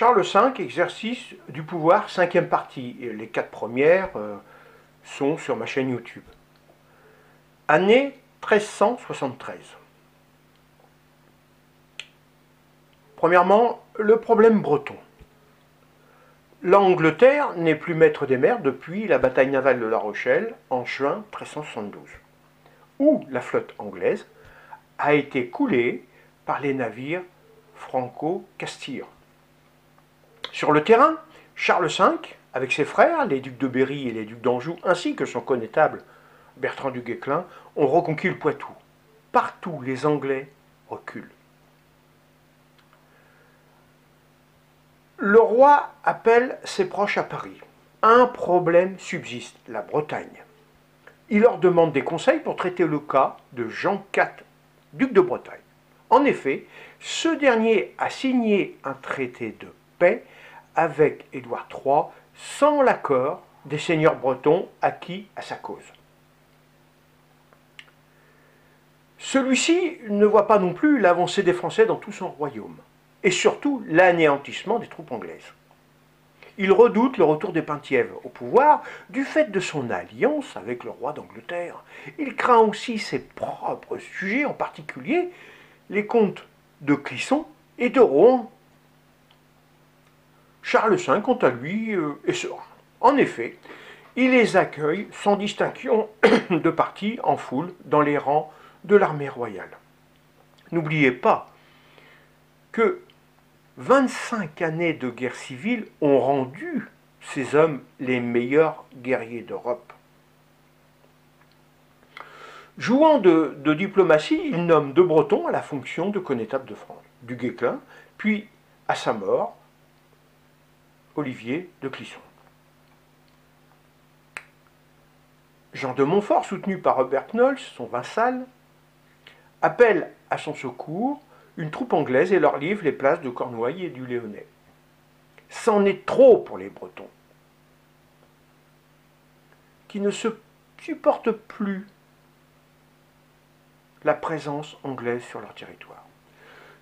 Charles V exercice du pouvoir cinquième partie. Les quatre premières euh, sont sur ma chaîne YouTube. Année 1373. Premièrement, le problème breton. L'Angleterre n'est plus maître des mers depuis la bataille navale de La Rochelle en juin 1372, où la flotte anglaise a été coulée par les navires franco-castillans. Sur le terrain, Charles V, avec ses frères, les ducs de Berry et les ducs d'Anjou, ainsi que son connétable Bertrand du Guesclin, ont reconquis le Poitou. Partout, les Anglais reculent. Le roi appelle ses proches à Paris. Un problème subsiste, la Bretagne. Il leur demande des conseils pour traiter le cas de Jean IV, duc de Bretagne. En effet, ce dernier a signé un traité de paix avec Édouard III sans l'accord des seigneurs bretons acquis à sa cause. Celui-ci ne voit pas non plus l'avancée des Français dans tout son royaume, et surtout l'anéantissement des troupes anglaises. Il redoute le retour des Penthièvres au pouvoir du fait de son alliance avec le roi d'Angleterre. Il craint aussi ses propres sujets, en particulier les comtes de Clisson et de Rouen. Charles V, quant à lui, euh, est serein. En effet, il les accueille sans distinction de parti en foule dans les rangs de l'armée royale. N'oubliez pas que 25 années de guerre civile ont rendu ces hommes les meilleurs guerriers d'Europe. Jouant de, diplomatie, il nomme de Breton à la fonction de connétable de France, du Guesclin, puis, à sa mort, Olivier de Clisson. Jean de Montfort, soutenu par Robert Knowles, son vassal, appelle à son secours une troupe anglaise et leur livre les places de Cornouailles et du Léonais. C'en est trop pour les Bretons, qui ne se supportent plus la présence anglaise sur leur territoire.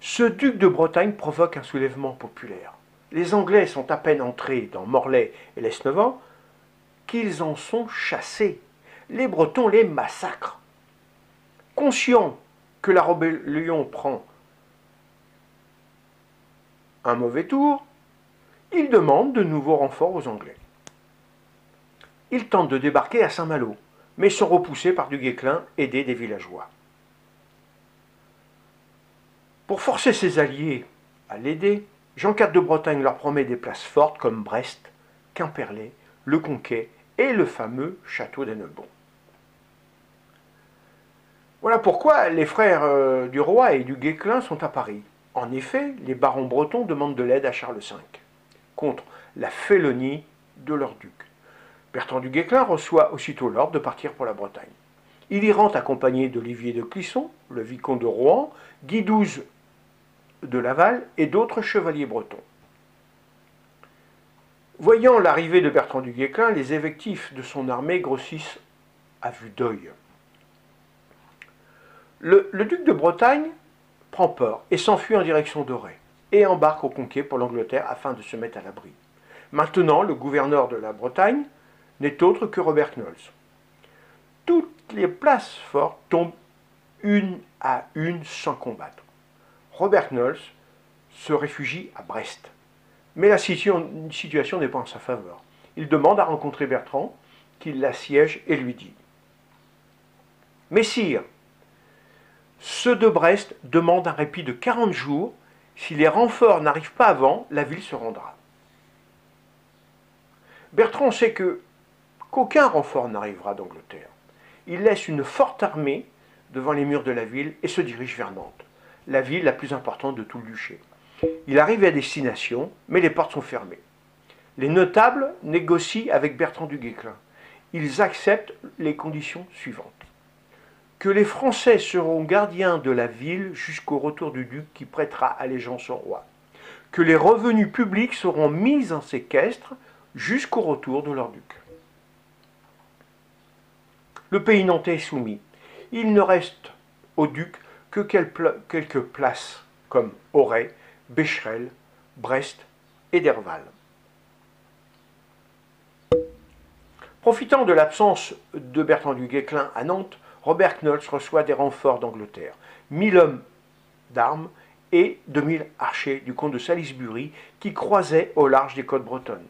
Ce duc de Bretagne provoque un soulèvement populaire. Les Anglais sont à peine entrés dans Morlaix et l'Esnevant qu'ils en sont chassés. Les Bretons les massacrent. Conscients que la rébellion prend un mauvais tour, ils demandent de nouveaux renforts aux Anglais. Ils tentent de débarquer à Saint-Malo, mais sont repoussés par du Guesclin aidé des villageois. Pour forcer ses alliés à l'aider, Jean IV de Bretagne leur promet des places fortes comme Brest, Quimperlé, Le Conquet et le fameux château d'Annebon. Voilà pourquoi les frères euh, du roi et du Guesclin sont à Paris. En effet, les barons bretons demandent de l'aide à Charles V contre la félonie de leur duc. Bertrand du Guesclin reçoit aussitôt l'ordre de partir pour la Bretagne. Il y rentre accompagné d'Olivier de Clisson, le vicomte de Rouen, Guy XII de Laval et d'autres chevaliers bretons. Voyant l'arrivée de Bertrand du Guesclin, les effectifs de son armée grossissent à vue d'œil. Le, duc de Bretagne prend peur et s'enfuit en direction d'Auray et embarque au Conquet pour l'Angleterre afin de se mettre à l'abri. Maintenant, le gouverneur de la Bretagne n'est autre que Robert Knowles. Toutes les places fortes tombent une à une sans combattre. Robert Knowles se réfugie à Brest. Mais la situation n'est pas en sa faveur. Il demande à rencontrer Bertrand, qui l'assiège et lui dit Messire, ceux de Brest demandent un répit de 40 jours. Si les renforts n'arrivent pas avant, la ville se rendra. Bertrand sait que qu'aucun renfort n'arrivera d'Angleterre. Il laisse une forte armée devant les murs de la ville et se dirige vers Nantes, la ville la plus importante de tout le duché. Il arrive à destination, mais les portes sont fermées. Les notables négocient avec Bertrand du Guesclin. Ils acceptent les conditions suivantes que les Français seront gardiens de la ville jusqu'au retour du duc qui prêtera allégeance au roi, que les revenus publics seront mis en séquestre jusqu'au retour de leur duc. Le pays nantais est soumis. Il ne reste au duc que quelques places comme Auray, Becherel, Brest et d'Herval. Profitant de l'absence de Bertrand du Guesclin à Nantes, Robert Knolls reçoit des renforts d'Angleterre, 1000 hommes d'armes et 2000 archers du comte de Salisbury qui croisaient au large des côtes bretonnes.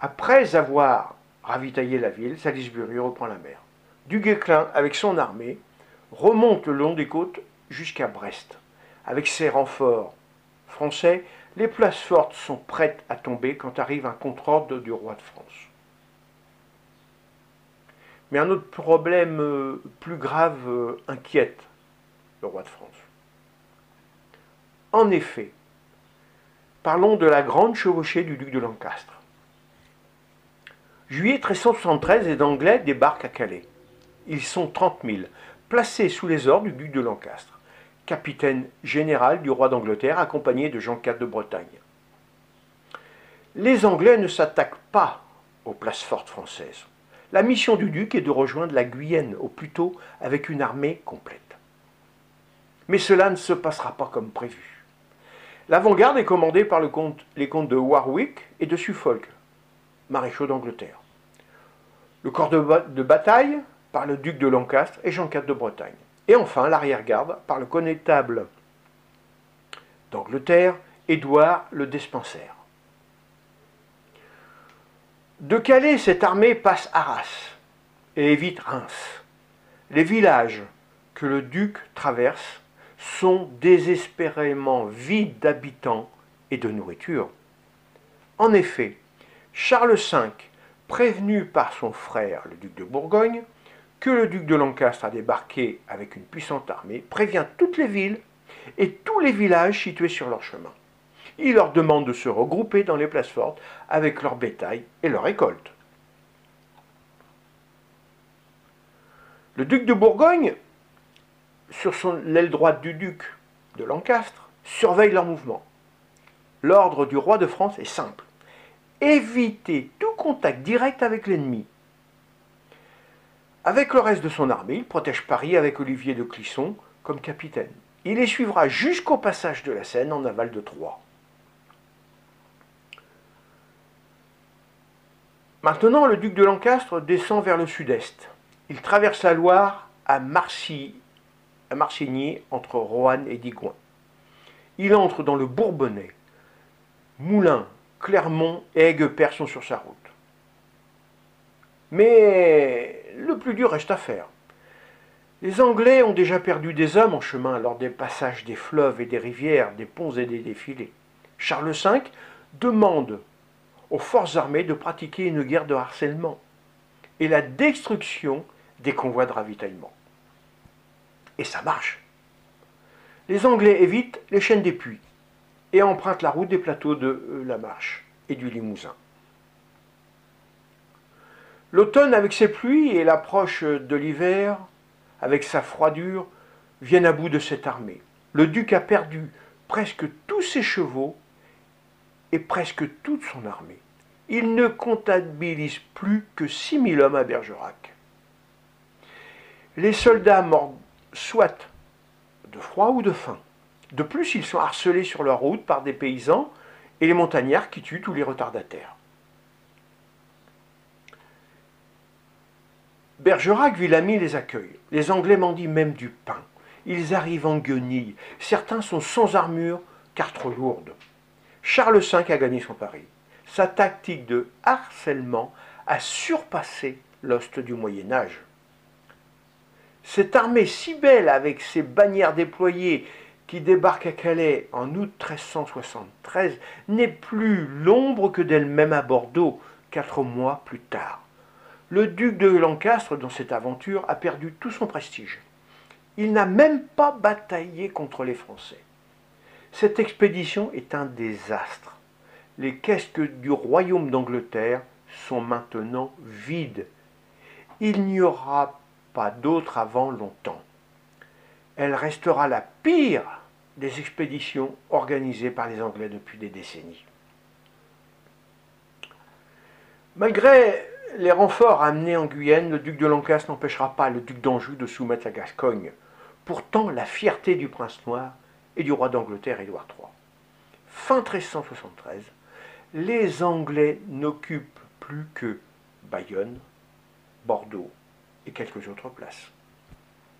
Après avoir ravitaillé la ville, Salisbury reprend la mer. Du Guesclin, avec son armée, remonte le long des côtes jusqu'à Brest. Avec ses renforts français, les places fortes sont prêtes à tomber quand arrive un contre-ordre du roi de France. Mais un autre problème euh, plus grave euh, inquiète le roi de France. En effet, parlons de la grande chevauchée du duc de Lancastre. Juillet 1373, les Anglais débarquent à Calais. Ils sont 30 000, placés sous les ordres du duc de Lancastre, capitaine général du roi d'Angleterre, accompagné de Jean IV de Bretagne. Les Anglais ne s'attaquent pas aux places fortes françaises. La mission du duc est de rejoindre la Guyenne au plus tôt avec une armée complète. Mais cela ne se passera pas comme prévu. L'avant-garde est commandée par les comtes de Warwick et de Suffolk, maréchaux d'Angleterre. Le corps de, bataille par le duc de Lancastre et Jean IV de Bretagne. Et enfin l'arrière-garde par le connétable d'Angleterre, Édouard le Despenser. De Calais, cette armée passe Arras et évite Reims. Les villages que le duc traverse sont désespérément vides d'habitants et de nourriture. En effet, Charles V, prévenu par son frère, le duc de Bourgogne, que le duc de Lancastre a débarqué avec une puissante armée, prévient toutes les villes et tous les villages situés sur leur chemin. Il leur demande de se regrouper dans les places fortes avec leur bétail et leur récolte. Le duc de Bourgogne, sur l'aile droite du duc de Lancastre, surveille leurs mouvements. L'ordre du roi de France est simple. Éviter tout contact direct avec l'ennemi. Avec le reste de son armée, il protège Paris avec Olivier de Clisson comme capitaine. Il les suivra jusqu'au passage de la Seine en aval de Troyes. Maintenant, le duc de Lancastre descend vers le sud-est. Il traverse la Loire à, Marcy, à Marcigny, entre Roanne et Digoin. Il entre dans le Bourbonnais. Moulins, Clermont et Aiguepère sont sur sa route. Mais le plus dur reste à faire. Les Anglais ont déjà perdu des hommes en chemin lors des passages des fleuves et des rivières, des ponts et des défilés. Charles V demande aux forces armées de pratiquer une guerre de harcèlement et la destruction des convois de ravitaillement. Et ça marche. Les Anglais évitent les chaînes des puits et empruntent la route des plateaux de euh, la Marche et du Limousin. L'automne avec ses pluies et l'approche de l'hiver avec sa froidure viennent à bout de cette armée. Le duc a perdu presque tous ses chevaux et presque toute son armée. Il ne comptabilise plus que 6000 hommes à Bergerac. Les soldats mordent soit de froid ou de faim. De plus, ils sont harcelés sur leur route par des paysans et les montagnards qui tuent tous les retardataires. Bergerac, Villamy les accueille. Les Anglais mendient même du pain. Ils arrivent en guenilles. Certains sont sans armure car trop lourdes. Charles V a gagné son pari. Sa tactique de harcèlement a surpassé l'ost du Moyen Âge. Cette armée si belle avec ses bannières déployées qui débarque à Calais en août 1373 n'est plus l'ombre que d'elle-même à Bordeaux quatre mois plus tard. Le duc de Lancastre, dans cette aventure, a perdu tout son prestige. Il n'a même pas bataillé contre les Français. Cette expédition est un désastre. Les caisses du royaume d'Angleterre sont maintenant vides. Il n'y aura pas d'autre avant longtemps. Elle restera la pire des expéditions organisées par les Anglais depuis des décennies. Malgré les renforts amenés en Guyenne, le duc de Lancastre n'empêchera pas le duc d'Anjou de soumettre la Gascogne. Pourtant, la fierté du prince noir et du roi d'Angleterre Édouard III. fin 1373, les Anglais n'occupent plus que Bayonne, Bordeaux et quelques autres places.